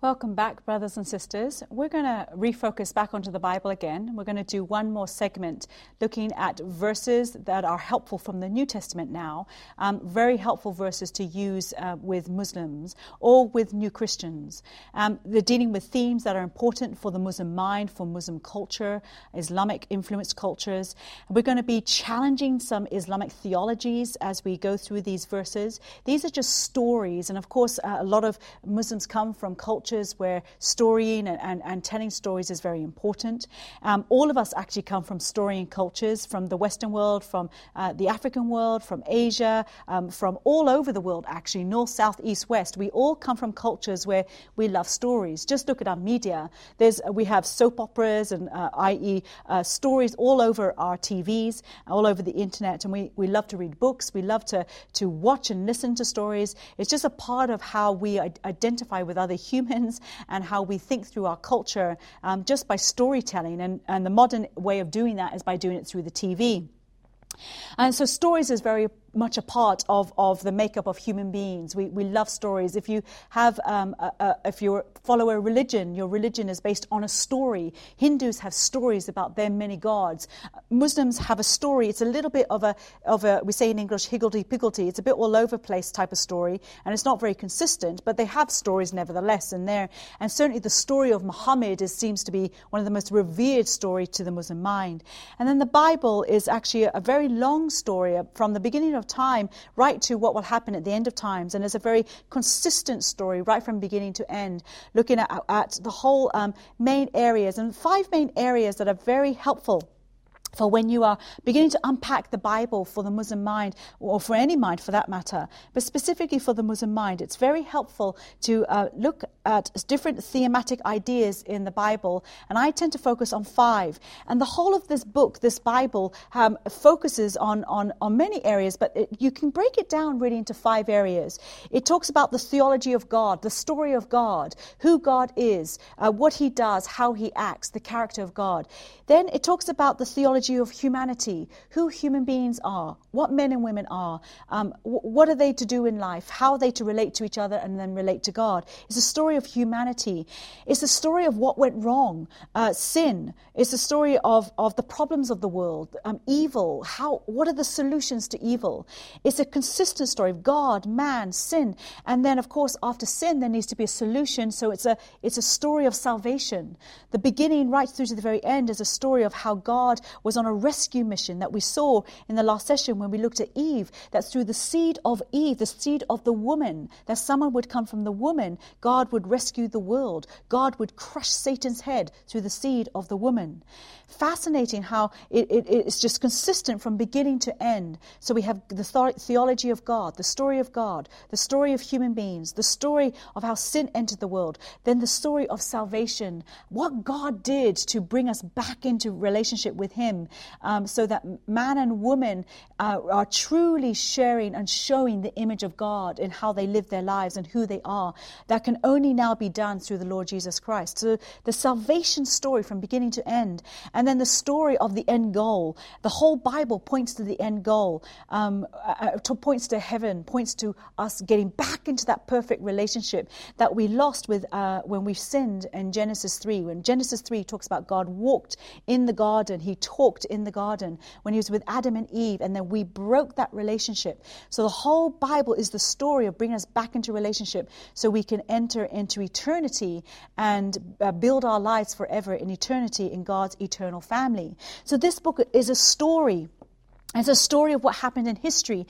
Welcome back, brothers and sisters. We're going to refocus back onto the Bible again. We're going to do one more segment looking at verses that are helpful from the New Testament now, um, very helpful verses to use uh, with Muslims or with new Christians. Um, they're dealing with themes that are important for the Muslim mind, for Muslim culture, Islamic influenced cultures. We're going to be challenging some Islamic theologies as we go through these verses. These are just stories, and of course, uh, a lot of Muslims come from culture cultures where storying and, and, and telling stories is very important. Um, all of us actually come from storying cultures, from the Western world, from uh, the African world, from Asia, um, from all over the world, actually, north, south, east, west. We all come from cultures where we love stories. Just look at our media. There's, we have soap operas, and uh, i.e., uh, stories all over our TVs, all over the internet, and we, we love to read books. We love to, to watch and listen to stories. It's just a part of how we identify with other humans and how we think through our culture um, just by storytelling. And, and the modern way of doing that is by doing it through the TV. And so stories is very much a part of, of the makeup of human beings. We, we love stories. If you have, um, a, a, if you follow a religion, your religion is based on a story. Hindus have stories about their many gods. Muslims have a story. It's a little bit of a, of a we say in English, higgledy-piggledy. It's a bit all over place type of story, and it's not very consistent, but they have stories nevertheless in there. And certainly the story of Muhammad is, seems to be one of the most revered stories to the Muslim mind. And then the Bible is actually a, a very long story from the beginning of time right to what will happen at the end of times. And it's a very consistent story right from beginning to end, looking at, at the whole um, main areas and five main areas that are very helpful for when you are beginning to unpack the Bible for the Muslim mind, or for any mind for that matter, but specifically for the Muslim mind, it's very helpful to uh, look at different thematic ideas in the Bible. And I tend to focus on five. And the whole of this book, this Bible, um, focuses on, on, on many areas, but it, you can break it down really into five areas. It talks about the theology of God, the story of God, who God is, uh, what he does, how he acts, the character of God. Then it talks about the theology of humanity, who human beings are, what men and women are, um, w- what are they to do in life, how are they to relate to each other and then relate to God. It's a story of humanity. It's a story of what went wrong, uh, sin. It's a story of, of the problems of the world, um, evil. How, what are the solutions to evil? It's a consistent story of God, man, sin. And then, of course, after sin, there needs to be a solution. So it's a, it's a story of salvation. The beginning right through to the very end is a story of how God was on a rescue mission that we saw in the last session when we looked at Eve, that through the seed of Eve, the seed of the woman, that someone would come from the woman, God would rescue the world. God would crush Satan's head through the seed of the woman. Fascinating how it, it, it's just consistent from beginning to end. So we have the theology of God, the story of God, the story of human beings, the story of how sin entered the world, then the story of salvation, what God did to bring us back into relationship with Him, um, so that man and woman uh, are truly sharing and showing the image of God in how they live their lives and who they are. That can only now be done through the Lord Jesus Christ. So the salvation story from beginning to end. And then the story of the end goal. The whole Bible points to the end goal, um, uh, uh, to, points to heaven, points to us getting back into that perfect relationship that we lost with uh, when we sinned in Genesis 3. When Genesis 3 talks about God walked in the garden, he talked in the garden when he was with Adam and Eve, and then we broke that relationship. So the whole Bible is the story of bringing us back into relationship so we can enter into eternity and uh, build our lives forever in eternity in God's eternal family. So this book is a story. It's a story of what happened in history.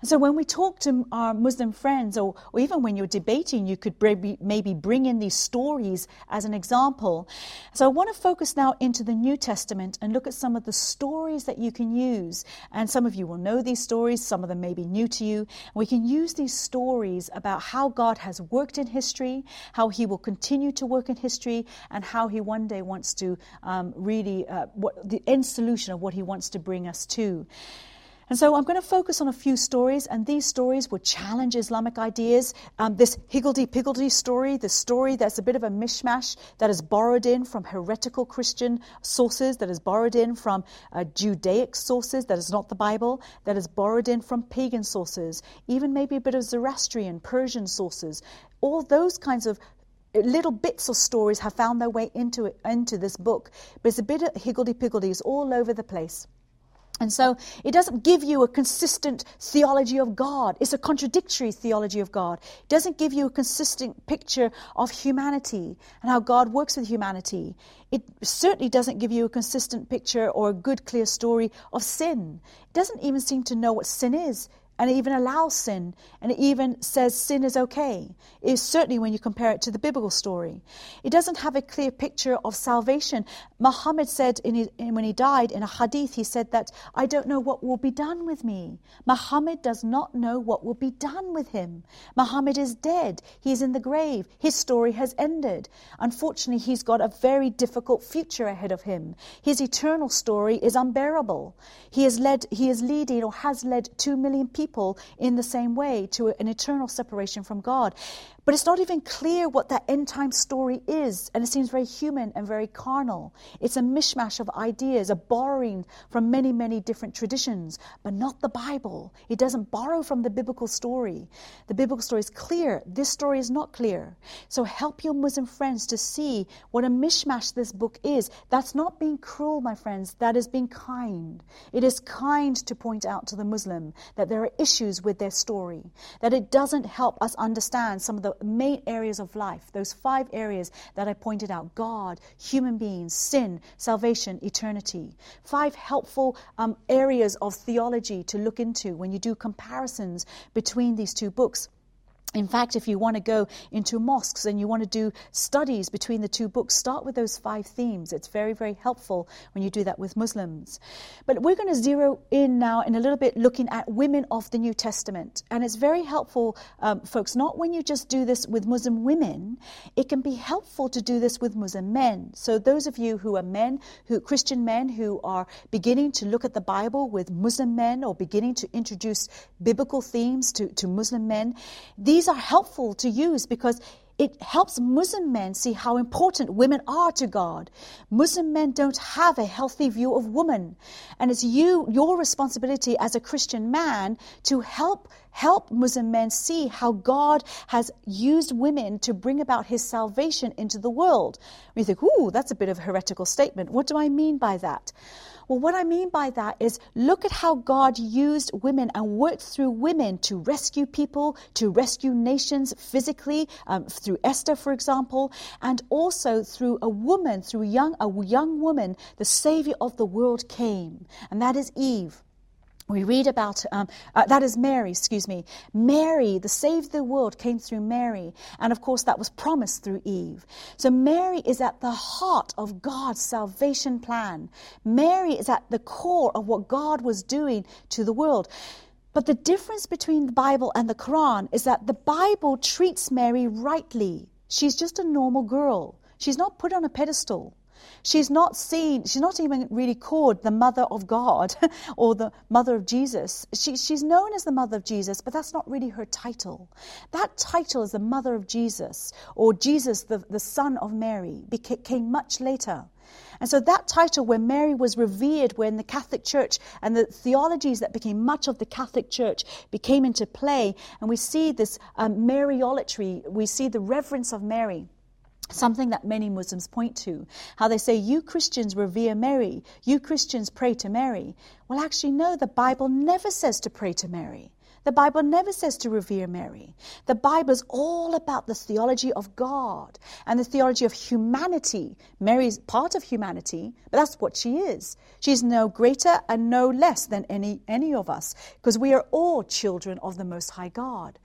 And so when we talk to our Muslim friends, or, or even when you're debating, you could maybe bring in these stories as an example. So I want to focus now into the New Testament and look at some of the stories that you can use. And some of you will know these stories, some of them may be new to you. We can use these stories about how God has worked in history, how He will continue to work in history, and how He one day wants to um, really, uh, what the end solution of what He wants to bring us to. And so I'm going to focus on a few stories, and these stories will challenge Islamic ideas. Um, this higgledy-piggledy story, the story that's a bit of a mishmash, that is borrowed in from heretical Christian sources, that is borrowed in from uh, Judaic sources, that is not the Bible, that is borrowed in from pagan sources, even maybe a bit of Zoroastrian, Persian sources. All those kinds of little bits of stories have found their way into it, into this book, but it's a bit of higgledy-piggledy. It's all over the place. And so it doesn't give you a consistent theology of God. It's a contradictory theology of God. It doesn't give you a consistent picture of humanity and how God works with humanity. It certainly doesn't give you a consistent picture or a good, clear story of sin. It doesn't even seem to know what sin is and it even allows sin, and it even says sin is okay. Is certainly when you compare it to the biblical story. It doesn't have a clear picture of salvation. Muhammad said in his, when he died in a hadith, he said that I don't know what will be done with me. Muhammad does not know what will be done with him. Muhammad is dead. He is in the grave. His story has ended. Unfortunately, he's got a very difficult future ahead of him. His eternal story is unbearable. He has led, he is leading or has led two million people people in the same way to an eternal separation from God. But it's not even clear what that end time story is, and it seems very human and very carnal. It's a mishmash of ideas, a borrowing from many, many different traditions, but not the Bible. It doesn't borrow from the biblical story. The biblical story is clear. This story is not clear. So help your Muslim friends to see what a mishmash this book is. That's not being cruel, my friends. That is being kind. It is kind to point out to the Muslim that there are issues with their story, that it doesn't help us understand some of the main areas of life, those five areas that I pointed out God, human beings, sin, salvation, eternity. Five helpful um, areas of theology to look into when you do comparisons between these two books. In fact, if you want to go into mosques and you want to do studies between the two books, start with those five themes. It's very, very helpful when you do that with Muslims. But we're going to zero in now in a little bit looking at women of the New Testament. And it's very helpful, um, folks, not when you just do this with Muslim women, it can be helpful to do this with Muslim men. So those of you who are men, who Christian men who are beginning to look at the Bible with Muslim men or beginning to introduce biblical themes to, to Muslim men, these these are helpful to use because it helps Muslim men see how important women are to God. Muslim men don't have a healthy view of woman. And it's you, your responsibility as a Christian man to help help Muslim men see how God has used women to bring about his salvation into the world. We think, ooh, that's a bit of a heretical statement. What do I mean by that? Well, what I mean by that is look at how God used women and worked through women to rescue people, to rescue nations physically, um, through Esther, for example, and also through a woman, through young, a young woman, the Savior of the world came, and that is Eve we read about um, uh, that is Mary, excuse me. Mary, the Savior of the world, came through Mary, and of course that was promised through Eve. So Mary is at the heart of God's salvation plan. Mary is at the core of what God was doing to the world. But the difference between the Bible and the Quran is that the Bible treats Mary rightly. She's just a normal girl. She's not put on a pedestal. She's not seen, she's not even really called the mother of God or the mother of Jesus. She, she's known as the mother of Jesus, but that's not really her title. That title is the mother of Jesus or Jesus, the, the son of Mary, came much later. And so that title, where Mary was revered, when the Catholic Church and the theologies that became much of the Catholic Church became into play, and we see this um, Mariolatry, we see the reverence of Mary something that many Muslims point to. How they say, you Christians revere Mary, you Christians pray to Mary. Well, actually, no, the Bible never says to pray to Mary. The Bible never says to revere Mary. The Bible is all about the theology of God and the theology of humanity. Mary's part of humanity, but that's what she is. She's no greater and no less than any, any of us because we are all children of the Most High God.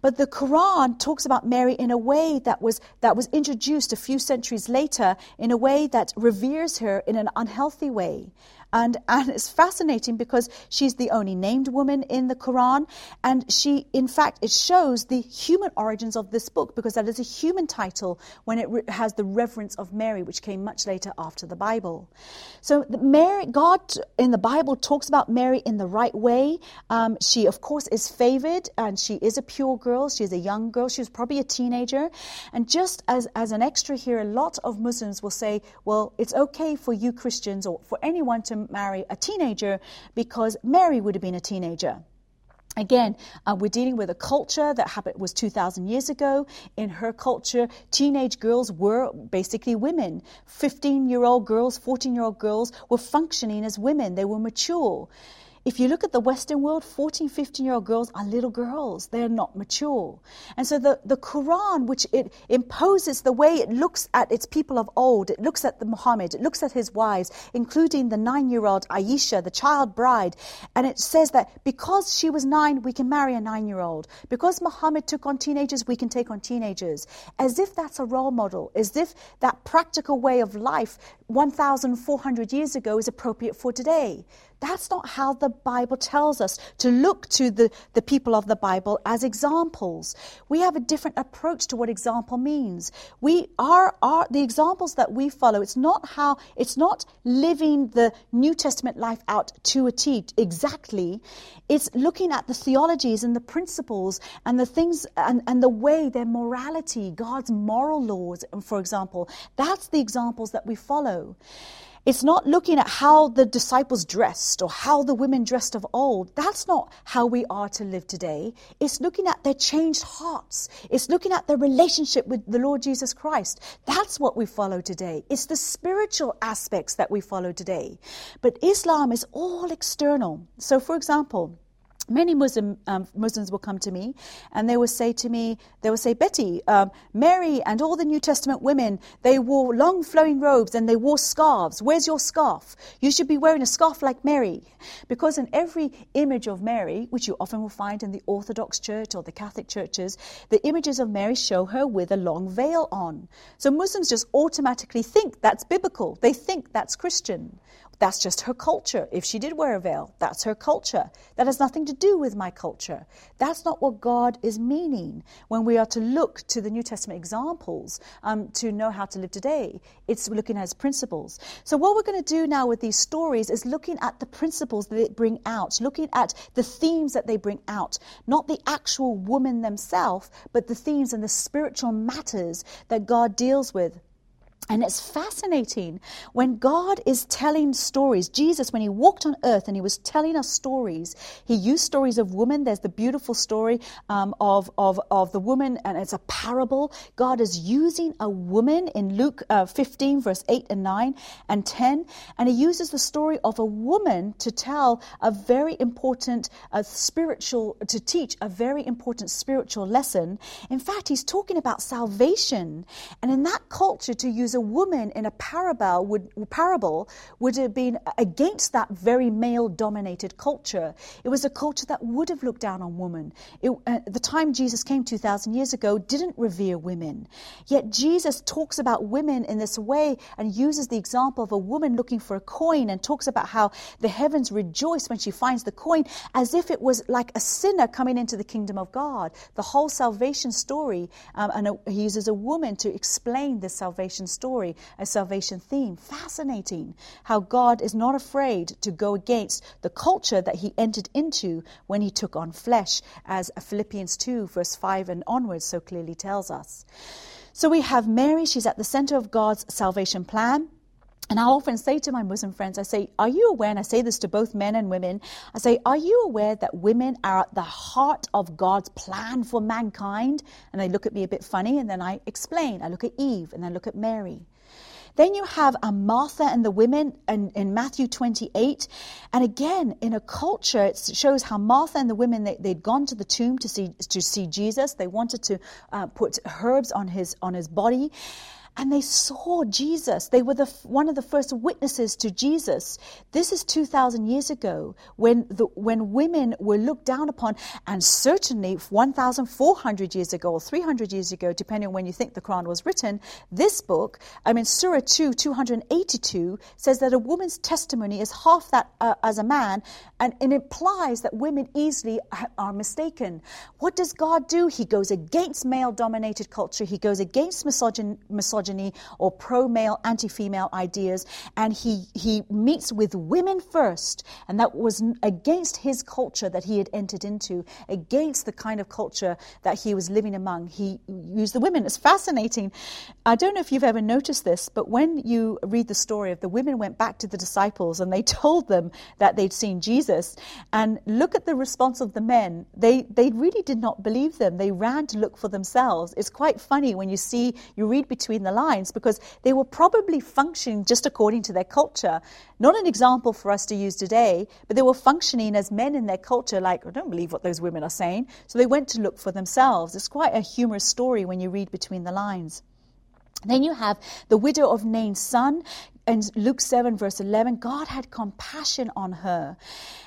But the Quran talks about Mary in a way that was, that was introduced a few centuries later in a way that reveres her in an unhealthy way. And, and it's fascinating because she's the only named woman in the Quran. And she, in fact, it shows the human origins of this book because that is a human title when it re- has the reverence of Mary, which came much later after the Bible. So Mary, God in the Bible talks about Mary in the right way. Um, she, of course, is favored and she is a pure girl. She is a young girl. She was probably a teenager. And just as, as an extra here, a lot of Muslims will say, well, it's okay for you Christians or for anyone to marry a teenager because Mary would have been a teenager. Again, uh, we're dealing with a culture that happened, was 2,000 years ago. In her culture, teenage girls were basically women. 15 year old girls, 14 year old girls were functioning as women, they were mature. If you look at the Western world, 14, 15 year old girls are little girls. They're not mature. And so the, the Quran, which it imposes the way it looks at its people of old, it looks at the Muhammad, it looks at his wives, including the nine year old Aisha, the child bride. And it says that because she was nine, we can marry a nine year old. Because Muhammad took on teenagers, we can take on teenagers. As if that's a role model, as if that practical way of life 1,400 years ago is appropriate for today. That's not how the Bible tells us to look to the, the people of the Bible as examples. We have a different approach to what example means. We are, are the examples that we follow. It's not how, it's not living the New Testament life out to a T exactly. It's looking at the theologies and the principles and the things and, and the way, their morality, God's moral laws, for example. That's the examples that we follow. It's not looking at how the disciples dressed or how the women dressed of old. That's not how we are to live today. It's looking at their changed hearts. It's looking at their relationship with the Lord Jesus Christ. That's what we follow today. It's the spiritual aspects that we follow today. But Islam is all external. So, for example, many Muslim, um, Muslims will come to me and they will say to me, they will say, Betty, um, Mary and all the New Testament women, they wore long flowing robes and they wore scarves. Where's your scarf? You should be wearing a scarf like Mary. Because in every image of Mary, which you often will find in the Orthodox Church or the Catholic churches, the images of Mary show her with a long veil on. So Muslims just automatically think that's biblical. They think that's Christian. That's just her culture. If she did wear a veil, that's her culture. That has nothing to do with my culture. That's not what God is meaning when we are to look to the New Testament examples um, to know how to live today. It's looking at his principles. So, what we're going to do now with these stories is looking at the principles that it bring out, looking at the themes that they bring out, not the actual woman themselves, but the themes and the spiritual matters that God deals with. And it's fascinating when God is telling stories. Jesus, when he walked on earth and he was telling us stories, he used stories of women. There's the beautiful story um, of, of, of the woman, and it's a parable. God is using a woman in Luke uh, 15, verse 8 and 9 and 10. And he uses the story of a woman to tell a very important uh, spiritual, to teach a very important spiritual lesson. In fact, he's talking about salvation. And in that culture, to use a woman in a parable would, parable would have been against that very male dominated culture. It was a culture that would have looked down on women. It, uh, the time Jesus came 2,000 years ago didn't revere women. Yet Jesus talks about women in this way and uses the example of a woman looking for a coin and talks about how the heavens rejoice when she finds the coin as if it was like a sinner coming into the kingdom of God. The whole salvation story, um, and a, he uses a woman to explain this salvation story story, a salvation theme. Fascinating how God is not afraid to go against the culture that he entered into when he took on flesh, as Philippians 2, verse 5 and onwards so clearly tells us. So we have Mary, she's at the center of God's salvation plan. And I often say to my Muslim friends, I say, Are you aware? And I say this to both men and women. I say, Are you aware that women are at the heart of God's plan for mankind? And they look at me a bit funny, and then I explain. I look at Eve, and then look at Mary. Then you have a Martha and the women in, in, Matthew 28. And again, in a culture, it shows how Martha and the women, they, had gone to the tomb to see, to see Jesus. They wanted to uh, put herbs on his, on his body and they saw Jesus. They were the, one of the first witnesses to Jesus. This is 2,000 years ago when, the, when women were looked down upon, and certainly 1,400 years ago or 300 years ago, depending on when you think the Quran was written. This book, I mean, Surah 2, 282, says that a woman's testimony is half that uh, as a man, and it implies that women easily are mistaken. What does God do? He goes against male dominated culture, He goes against misogyn- misogyny misogyny or pro male, anti female ideas. And he, he meets with women first. And that was against his culture that he had entered into, against the kind of culture that he was living among. He used the women. It's fascinating. I don't know if you've ever noticed this, but when you read the story of the women went back to the disciples and they told them that they'd seen Jesus, and look at the response of the men. They, they really did not believe them. They ran to look for themselves. It's quite funny when you see, you read between the lines because they were probably functioning just according to their culture. Not an example for us to use today, but they were functioning as men in their culture, like, I don't believe what those women are saying. So they went to look for themselves. It's quite a humorous story when you read between the lines. Then you have the widow of Nain's son in Luke 7, verse 11, God had compassion on her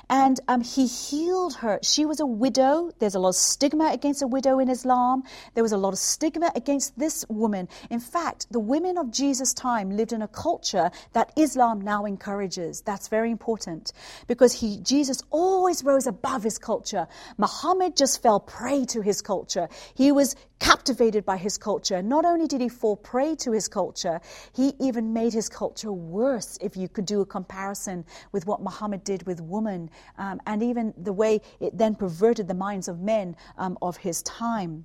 and um, he healed her. She was a widow. There's a lot of stigma against a widow in Islam. There was a lot of stigma against this woman. In fact, the women of Jesus' time lived in a culture that Islam now encourages. That's very important because he, Jesus always rose above his culture. Muhammad just fell prey to his culture. He was captivated by his culture. Not only did he fall prey to his culture, he even made his culture worse if you could do a comparison with what Muhammad did with women, um, and even the way it then perverted the minds of men um, of his time.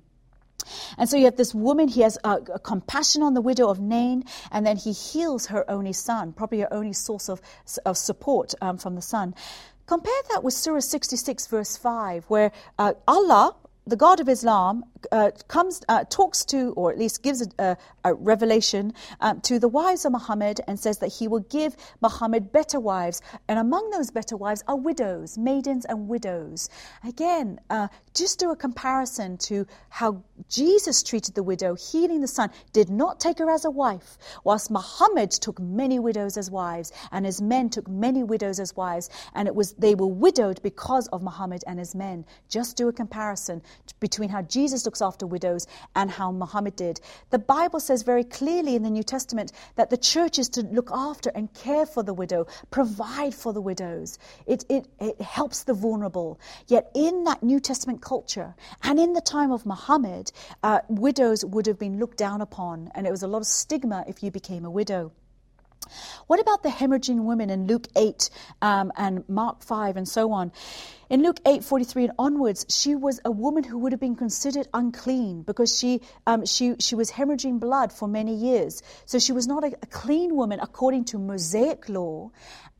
And so you have this woman, he has a compassion on the widow of Nain, and then he heals her only son, probably her only source of, of support um, from the son. Compare that with Surah 66, verse 5, where uh, Allah, the God of Islam, uh, comes, uh, talks to, or at least gives a, a revelation um, to the wives of Muhammad and says that he will give Muhammad better wives. And among those better wives are widows, maidens, and widows. Again, uh, just do a comparison to how Jesus treated the widow, healing the son, did not take her as a wife, whilst Muhammad took many widows as wives, and his men took many widows as wives, and it was they were widowed because of Muhammad and his men. Just do a comparison between how Jesus looks after widows and how Muhammad did. The Bible says very clearly in the New Testament that the church is to look after and care for the widow, provide for the widows. It, it, it helps the vulnerable. Yet in that New Testament culture and in the time of Muhammad, uh, widows would have been looked down upon, and it was a lot of stigma if you became a widow. What about the hemorrhaging women in Luke 8 um, and Mark 5 and so on? In Luke 8:43 and onwards, she was a woman who would have been considered unclean because she, um, she, she was hemorrhaging blood for many years. So she was not a, a clean woman according to Mosaic law,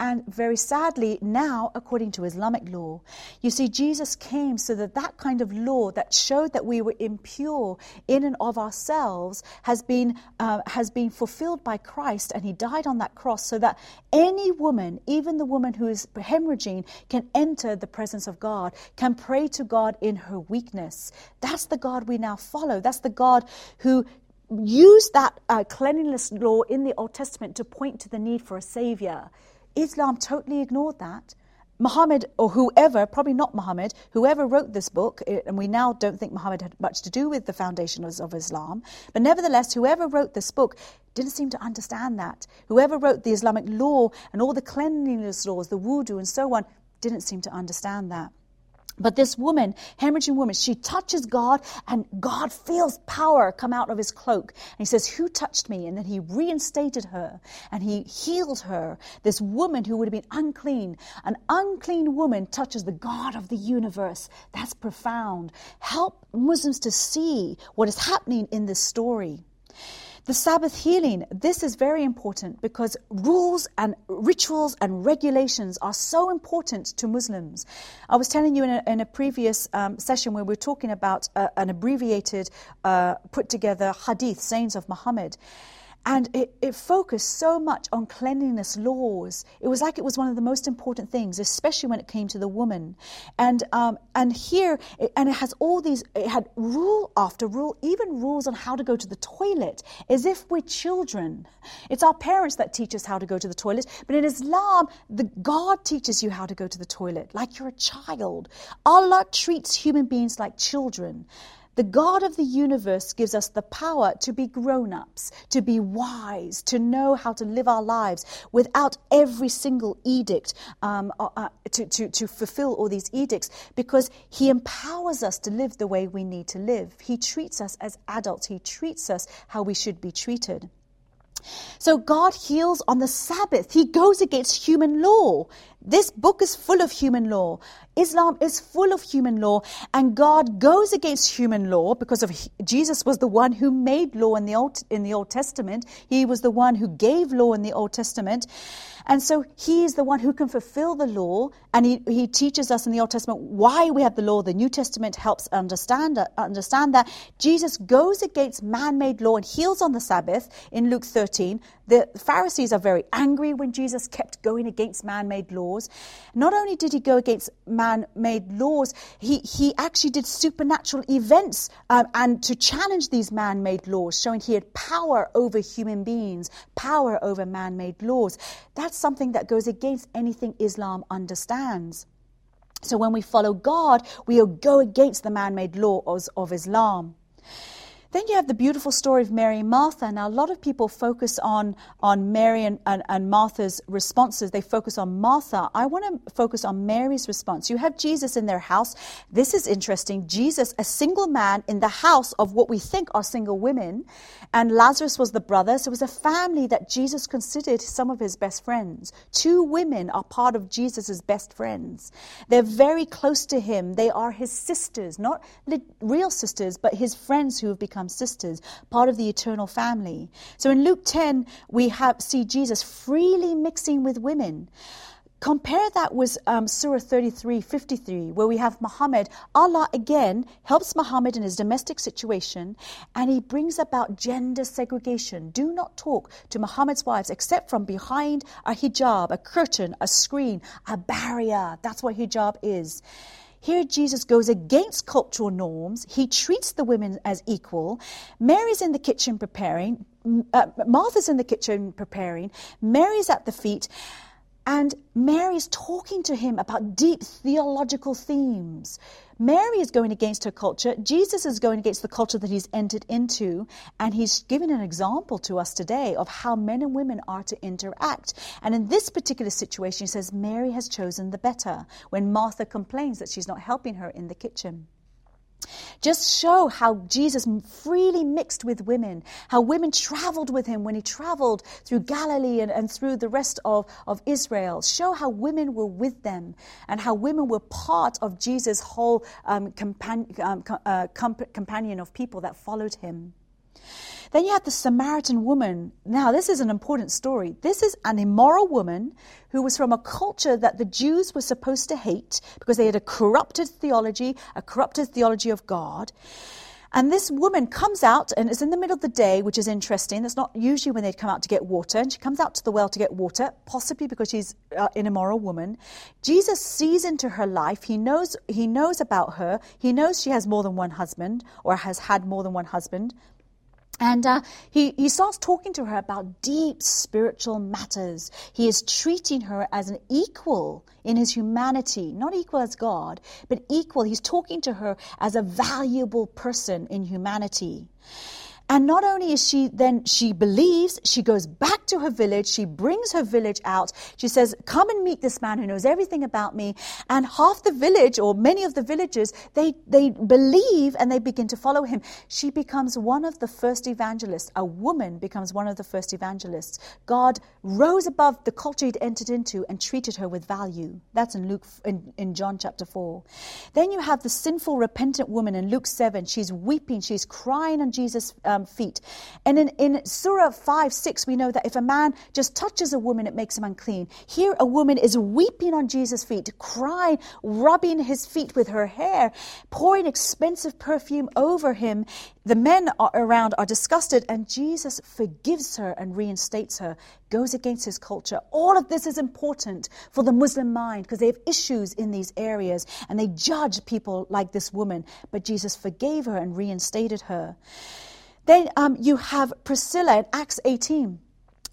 and very sadly, now according to Islamic law. You see, Jesus came so that that kind of law that showed that we were impure in and of ourselves has been, uh, has been fulfilled by Christ, and He died on that cross so that any woman, even the woman who is hemorrhaging, can enter the presence presence of God, can pray to God in her weakness. That's the God we now follow. That's the God who used that uh, cleanliness law in the Old Testament to point to the need for a savior. Islam totally ignored that. Muhammad, or whoever, probably not Muhammad, whoever wrote this book, eh, and we now don't think Muhammad had much to do with the foundations of Islam, but nevertheless, whoever wrote this book didn't seem to understand that. Whoever wrote the Islamic law and all the cleanliness laws, the wudu and so on, didn't seem to understand that. But this woman, hemorrhaging woman, she touches God and God feels power come out of his cloak. And he says, Who touched me? And then he reinstated her and he healed her. This woman who would have been unclean, an unclean woman touches the God of the universe. That's profound. Help Muslims to see what is happening in this story. The Sabbath healing, this is very important because rules and rituals and regulations are so important to Muslims. I was telling you in a, in a previous um, session where we were talking about uh, an abbreviated, uh, put together hadith, sayings of Muhammad. And it, it, focused so much on cleanliness laws. It was like it was one of the most important things, especially when it came to the woman. And um, and here, it, and it has all these. It had rule after rule, even rules on how to go to the toilet, as if we're children. It's our parents that teach us how to go to the toilet, but in Islam, the God teaches you how to go to the toilet, like you're a child. Allah treats human beings like children. The God of the universe gives us the power to be grown ups, to be wise, to know how to live our lives without every single edict, um, uh, uh, to, to, to fulfill all these edicts, because He empowers us to live the way we need to live. He treats us as adults, He treats us how we should be treated. So God heals on the Sabbath. He goes against human law. This book is full of human law. Islam is full of human law, and God goes against human law because of Jesus was the one who made law in the Old in the Old Testament. He was the one who gave law in the Old Testament. And so he is the one who can fulfill the law, and he, he teaches us in the Old Testament why we have the law. The New Testament helps understand, understand that. Jesus goes against man made law and heals on the Sabbath in Luke 13. The Pharisees are very angry when Jesus kept going against man made laws. Not only did he go against man made laws, he, he actually did supernatural events um, and to challenge these man made laws, showing he had power over human beings, power over man made laws. That's something that goes against anything Islam understands. So when we follow God, we go against the man made laws of Islam. Then you have the beautiful story of Mary and Martha. Now, a lot of people focus on, on Mary and, and, and Martha's responses. They focus on Martha. I want to focus on Mary's response. You have Jesus in their house. This is interesting. Jesus, a single man in the house of what we think are single women, and Lazarus was the brother. So it was a family that Jesus considered some of his best friends. Two women are part of Jesus' best friends. They're very close to him. They are his sisters, not real sisters, but his friends who have become become sisters, part of the eternal family. So in Luke 10, we have, see Jesus freely mixing with women. Compare that with um, Surah 33, 53, where we have Muhammad. Allah again helps Muhammad in his domestic situation and he brings about gender segregation. Do not talk to Muhammad's wives except from behind a hijab, a curtain, a screen, a barrier. That's what hijab is. Here, Jesus goes against cultural norms. He treats the women as equal. Mary's in the kitchen preparing. Uh, Martha's in the kitchen preparing. Mary's at the feet. And Mary is talking to him about deep theological themes. Mary is going against her culture. Jesus is going against the culture that he's entered into. And he's given an example to us today of how men and women are to interact. And in this particular situation, he says Mary has chosen the better when Martha complains that she's not helping her in the kitchen. Just show how Jesus freely mixed with women, how women traveled with him when he traveled through Galilee and, and through the rest of, of Israel. Show how women were with them and how women were part of Jesus' whole um, um, uh, comp- companion of people that followed him. Then you have the Samaritan woman. Now, this is an important story. This is an immoral woman who was from a culture that the Jews were supposed to hate because they had a corrupted theology, a corrupted theology of God. And this woman comes out and is in the middle of the day, which is interesting. That's not usually when they'd come out to get water. And she comes out to the well to get water, possibly because she's uh, an immoral woman. Jesus sees into her life. He knows, he knows about her. He knows she has more than one husband or has had more than one husband. And uh, he, he starts talking to her about deep spiritual matters. He is treating her as an equal in his humanity, not equal as God, but equal. He's talking to her as a valuable person in humanity. And not only is she then, she believes, she goes back to her village, she brings her village out. She says, Come and meet this man who knows everything about me. And half the village, or many of the villagers, they, they believe and they begin to follow him. She becomes one of the first evangelists. A woman becomes one of the first evangelists. God rose above the culture he'd entered into and treated her with value. That's in Luke, in, in John chapter 4. Then you have the sinful, repentant woman in Luke 7. She's weeping, she's crying on Jesus' um, um, feet. And in, in Surah 5 6, we know that if a man just touches a woman, it makes him unclean. Here, a woman is weeping on Jesus' feet, crying, rubbing his feet with her hair, pouring expensive perfume over him. The men around are disgusted, and Jesus forgives her and reinstates her, goes against his culture. All of this is important for the Muslim mind because they have issues in these areas and they judge people like this woman. But Jesus forgave her and reinstated her. Then um, you have Priscilla in Acts 18.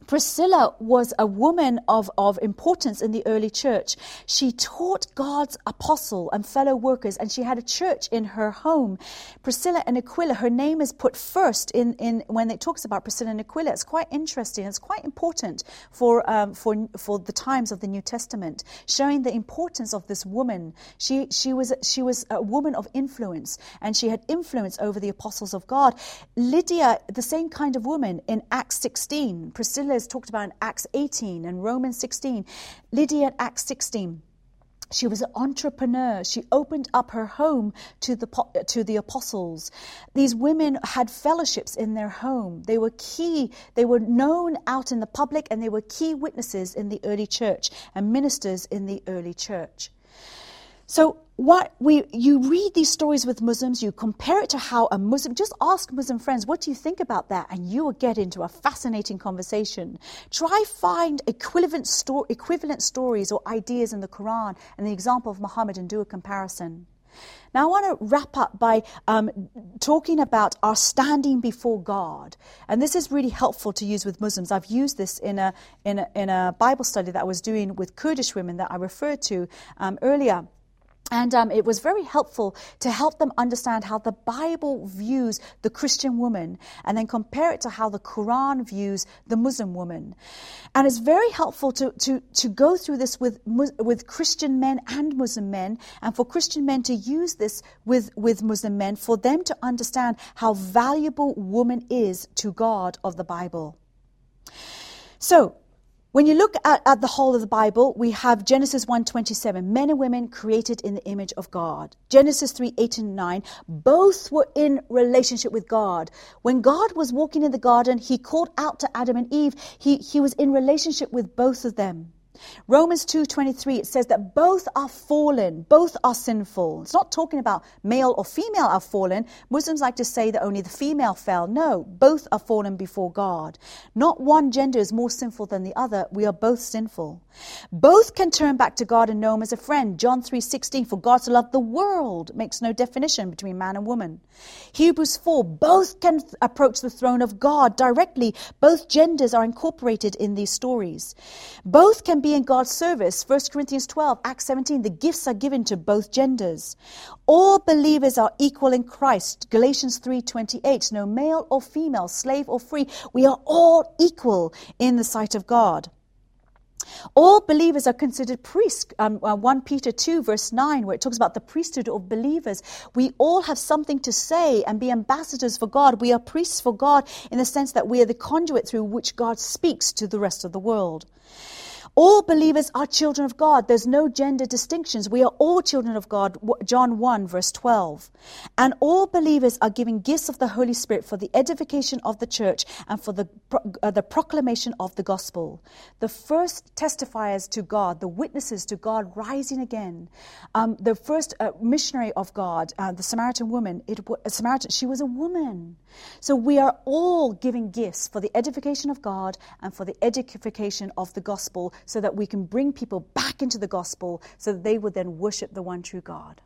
Priscilla was a woman of, of importance in the early church. She taught God's apostle and fellow workers, and she had a church in her home. Priscilla and Aquila, her name is put first in, in when it talks about Priscilla and Aquila. It's quite interesting. It's quite important for, um, for, for the times of the New Testament, showing the importance of this woman. She, she, was, she was a woman of influence, and she had influence over the apostles of God. Lydia, the same kind of woman in Acts 16. Priscilla talked about in Acts 18 and Romans 16. Lydia at Acts 16. She was an entrepreneur. She opened up her home to the, to the apostles. These women had fellowships in their home. They were key. They were known out in the public and they were key witnesses in the early church and ministers in the early church. So what we you read these stories with Muslims, you compare it to how a Muslim just ask Muslim friends, what do you think about that? And you will get into a fascinating conversation. Try find equivalent sto- equivalent stories or ideas in the Quran and the example of Muhammad and do a comparison. Now, I want to wrap up by um, talking about our standing before God. And this is really helpful to use with Muslims. I've used this in a, in a, in a Bible study that I was doing with Kurdish women that I referred to um, earlier. And um, it was very helpful to help them understand how the Bible views the Christian woman and then compare it to how the Quran views the Muslim woman. And it's very helpful to, to, to go through this with, with Christian men and Muslim men, and for Christian men to use this with, with Muslim men, for them to understand how valuable woman is to God of the Bible. So, when you look at, at, the whole of the Bible, we have Genesis 1:27, men and women created in the image of God. Genesis 3, 8 and 9, both were in relationship with God. When God was walking in the garden, he called out to Adam and Eve. He, he was in relationship with both of them. Romans 2:23 it says that both are fallen, both are sinful. It's not talking about male or female are fallen. Muslims like to say that only the female fell. No, both are fallen before God. Not one gender is more sinful than the other. We are both sinful. Both can turn back to God and know him as a friend. John 3:16 for God to love the world makes no definition between man and woman. Hebrews 4 both can approach the throne of God directly. Both genders are incorporated in these stories. Both can be be in God's service. 1 Corinthians 12, Acts 17, the gifts are given to both genders. All believers are equal in Christ. Galatians 3:28, no male or female, slave or free, we are all equal in the sight of God. All believers are considered priests. Um, uh, 1 Peter 2, verse 9, where it talks about the priesthood of believers. We all have something to say and be ambassadors for God. We are priests for God in the sense that we are the conduit through which God speaks to the rest of the world. All believers are children of God. There's no gender distinctions. We are all children of God. John 1, verse 12. And all believers are given gifts of the Holy Spirit for the edification of the church and for the, uh, the proclamation of the gospel. The first testifiers to God, the witnesses to God rising again, um, the first uh, missionary of God, uh, the Samaritan woman, it, Samaritan, she was a woman. So we are all giving gifts for the edification of God and for the edification of the gospel so that we can bring people back into the gospel so that they would then worship the one true God.